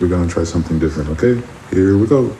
We're gonna try something different, okay? Here we go.